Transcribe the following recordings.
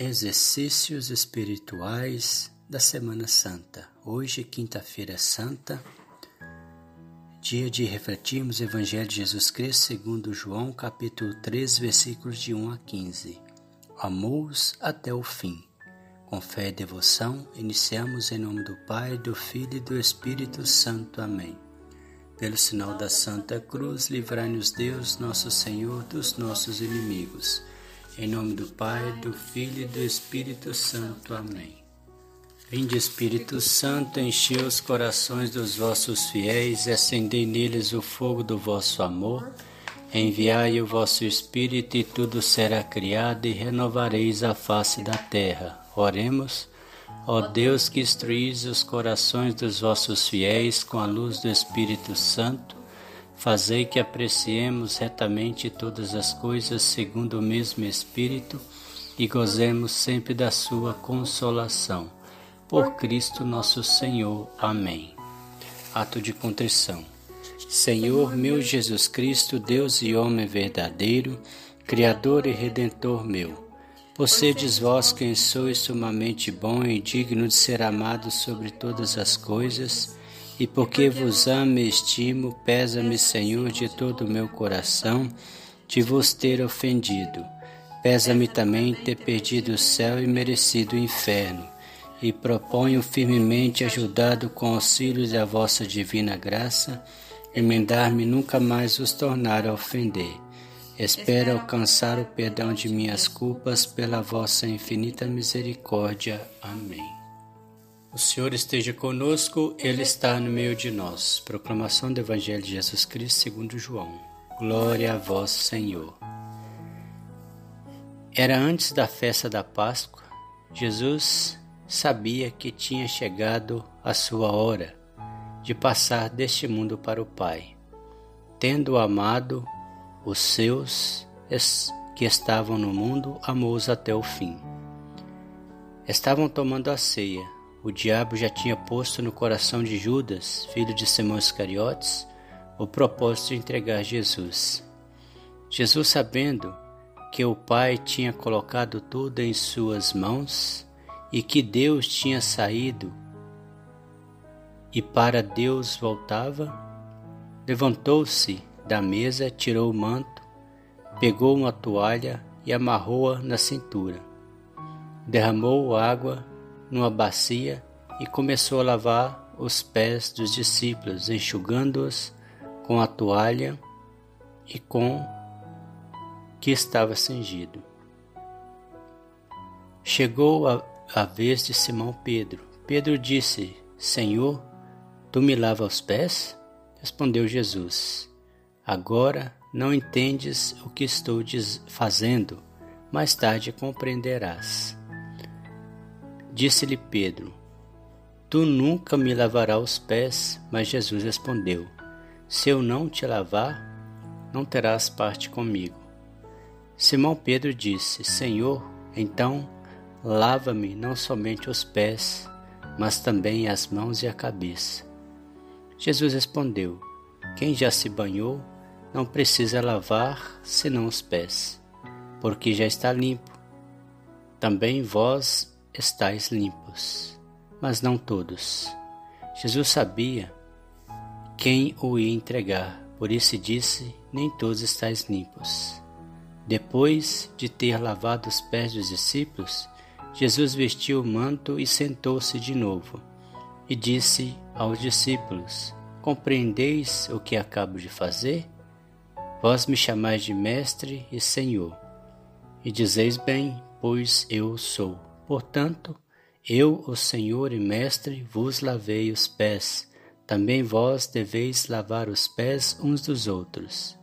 Exercícios espirituais da Semana Santa. Hoje, quinta-feira santa, dia de refletirmos o Evangelho de Jesus Cristo segundo João, capítulo 3, versículos de 1 a 15. Amou-os até o fim. Com fé e devoção, iniciamos em nome do Pai, do Filho e do Espírito Santo. Amém. Pelo sinal da Santa Cruz, livrai-nos Deus, nosso Senhor, dos nossos inimigos. Em nome do Pai, do Filho e do Espírito Santo. Amém. Vinde, Espírito Santo, enchei os corações dos vossos fiéis acendei neles o fogo do vosso amor. Enviai o vosso Espírito e tudo será criado e renovareis a face da terra. Oremos. Ó Deus que instruís os corações dos vossos fiéis com a luz do Espírito Santo, Fazei que apreciemos retamente todas as coisas segundo o mesmo Espírito e gozemos sempre da Sua consolação. Por Cristo nosso Senhor. Amém. Ato de contrição. Senhor meu Jesus Cristo, Deus e homem verdadeiro, Criador e Redentor meu, possedes vós quem sois sumamente bom e digno de ser amado sobre todas as coisas, e porque vos amo e estimo, pesa-me, Senhor, de todo o meu coração, de vos ter ofendido. Pesa-me também ter perdido o céu e merecido o inferno. E proponho firmemente, ajudado com auxílio da vossa divina graça, emendar-me nunca mais vos tornar a ofender. Espero alcançar o perdão de minhas culpas pela vossa infinita misericórdia. Amém. O Senhor esteja conosco, Ele está no meio de nós. Proclamação do Evangelho de Jesus Cristo segundo João. Glória a vós, Senhor. Era antes da festa da Páscoa. Jesus sabia que tinha chegado a sua hora de passar deste mundo para o Pai. Tendo amado os seus que estavam no mundo, amou-os até o fim. Estavam tomando a ceia o diabo já tinha posto no coração de Judas, filho de Simão Iscariotes, o propósito de entregar Jesus. Jesus, sabendo que o Pai tinha colocado tudo em suas mãos e que Deus tinha saído e para Deus voltava, levantou-se da mesa, tirou o manto, pegou uma toalha e amarrou-a na cintura. Derramou água numa bacia e começou a lavar os pés dos discípulos, enxugando-os com a toalha e com que estava cingido. Chegou a, a vez de Simão Pedro. Pedro disse: Senhor, tu me lavas os pés? Respondeu Jesus: Agora não entendes o que estou fazendo, mais tarde compreenderás. Disse-lhe Pedro: Tu nunca me lavarás os pés. Mas Jesus respondeu: Se eu não te lavar, não terás parte comigo. Simão Pedro disse: Senhor, então lava-me não somente os pés, mas também as mãos e a cabeça. Jesus respondeu: Quem já se banhou não precisa lavar senão os pés, porque já está limpo. Também vós estáis limpos, mas não todos. Jesus sabia quem o ia entregar, por isso disse: Nem todos estáis limpos. Depois de ter lavado os pés dos discípulos, Jesus vestiu o manto e sentou-se de novo, e disse aos discípulos: Compreendeis o que acabo de fazer? Vós me chamais de Mestre e Senhor, e dizeis bem, pois eu sou. Portanto, eu, o Senhor e Mestre, vos lavei os pés, também vós deveis lavar os pés uns dos outros.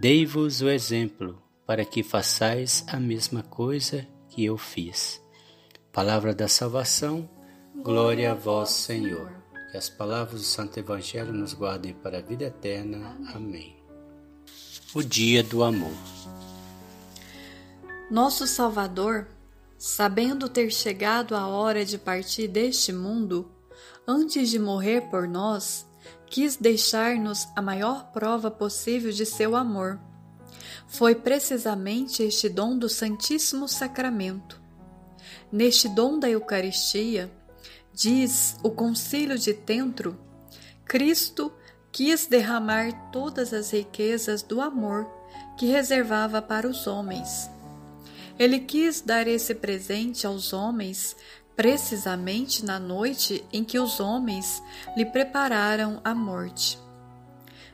Dei-vos o exemplo, para que façais a mesma coisa que eu fiz. Palavra da salvação, glória a vós, Senhor. Que as palavras do Santo Evangelho nos guardem para a vida eterna. Amém. O Dia do Amor. Nosso Salvador sabendo ter chegado a hora de partir deste mundo, antes de morrer por nós, quis deixar-nos a maior prova possível de seu amor. foi precisamente este dom do Santíssimo Sacramento. Neste dom da Eucaristia, diz o Concílio de Tentro, Cristo quis derramar todas as riquezas do amor que reservava para os homens. Ele quis dar esse presente aos homens precisamente na noite em que os homens lhe prepararam a morte.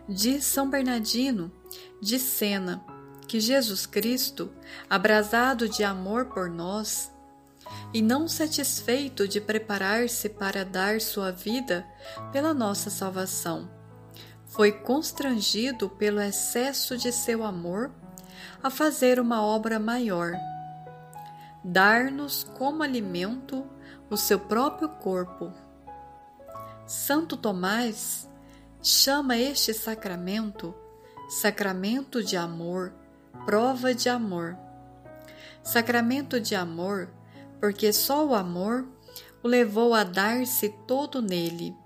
Diz São Bernardino de Sena que Jesus Cristo, abrasado de amor por nós, e não satisfeito de preparar-se para dar sua vida pela nossa salvação, foi constrangido pelo excesso de seu amor a fazer uma obra maior, dar-nos como alimento o seu próprio corpo. Santo Tomás chama este sacramento sacramento de amor prova de amor. Sacramento de amor, porque só o amor o levou a dar-se todo nele.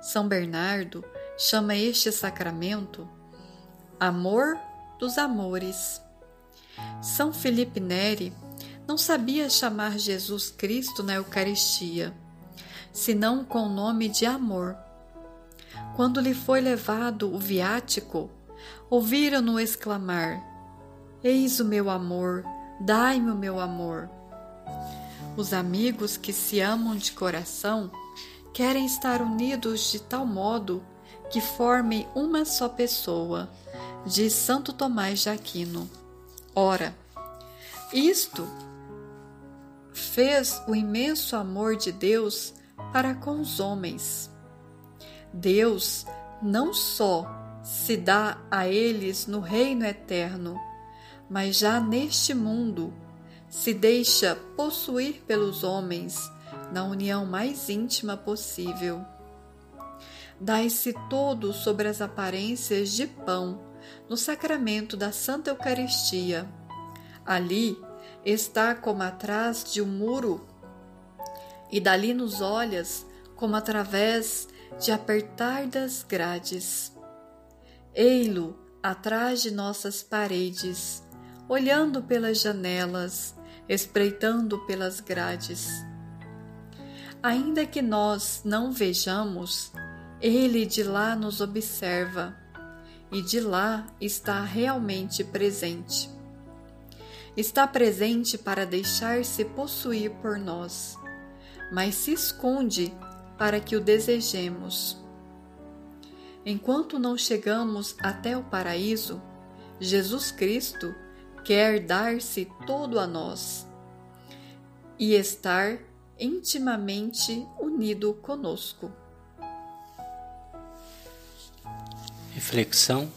São Bernardo chama este sacramento amor dos amores. São Felipe Neri não sabia chamar Jesus Cristo na Eucaristia, senão com o nome de amor. Quando lhe foi levado o viático, ouviram-no exclamar: Eis o meu amor, dai-me o meu amor. Os amigos que se amam de coração querem estar unidos de tal modo que formem uma só pessoa, diz Santo Tomás de Aquino. Ora, isto fez o imenso amor de Deus para com os homens. Deus não só se dá a eles no reino eterno, mas já neste mundo se deixa possuir pelos homens na união mais íntima possível. Dai-se todo sobre as aparências de pão no sacramento da Santa Eucaristia. Ali está como atrás de um muro, e dali nos olhas como através de apertar das grades. Ei-lo atrás de nossas paredes, olhando pelas janelas, espreitando pelas grades. Ainda que nós não vejamos, ele de lá nos observa e de lá está realmente presente. Está presente para deixar-se possuir por nós, mas se esconde para que o desejemos. Enquanto não chegamos até o paraíso, Jesus Cristo quer dar-se todo a nós e estar intimamente unido conosco. Reflexão: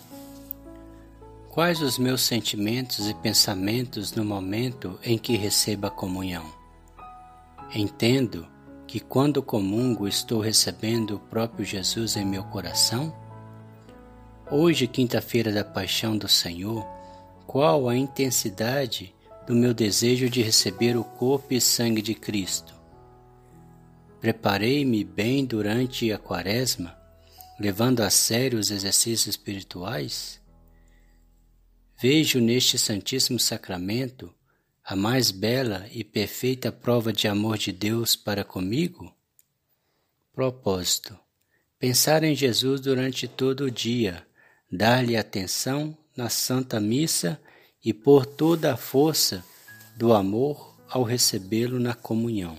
Quais os meus sentimentos e pensamentos no momento em que recebo a comunhão? Entendo que quando comungo estou recebendo o próprio Jesus em meu coração? Hoje, quinta-feira da Paixão do Senhor, qual a intensidade do meu desejo de receber o corpo e sangue de Cristo. Preparei-me bem durante a Quaresma, levando a sério os exercícios espirituais? Vejo neste Santíssimo Sacramento a mais bela e perfeita prova de amor de Deus para comigo? Propósito: pensar em Jesus durante todo o dia, dar-lhe atenção na Santa Missa e por toda a força do amor ao recebê-lo na comunhão.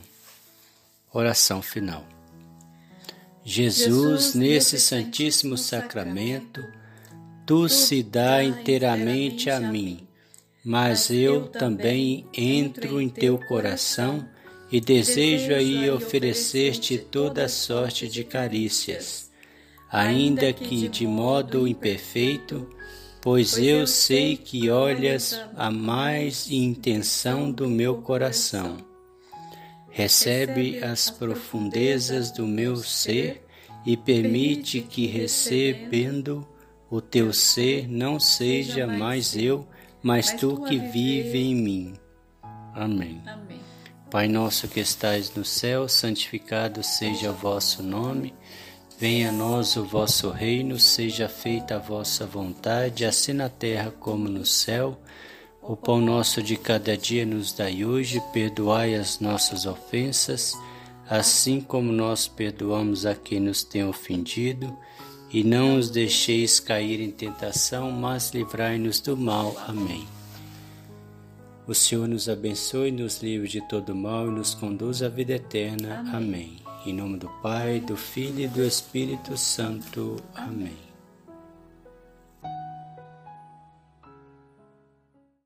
Oração final. Jesus, nesse Santíssimo Sacramento, tu se dá inteiramente a mim, mas eu também entro em teu coração e desejo aí oferecer-te toda sorte de carícias, ainda que de modo imperfeito pois eu sei que olhas a mais intenção do meu coração. Recebe as profundezas do meu ser e permite que, recebendo o teu ser, não seja mais eu, mas tu que vive em mim. Amém. Pai nosso que estais no céu, santificado seja o vosso nome. Venha a nós o vosso reino, seja feita a vossa vontade, assim na terra como no céu. O pão nosso de cada dia nos dai hoje, perdoai as nossas ofensas, assim como nós perdoamos a quem nos tem ofendido, e não os deixeis cair em tentação, mas livrai-nos do mal. Amém. O Senhor nos abençoe, nos livre de todo mal e nos conduz à vida eterna. Amém. Amém. Em nome do Pai, do Filho e do Espírito Santo. Amém.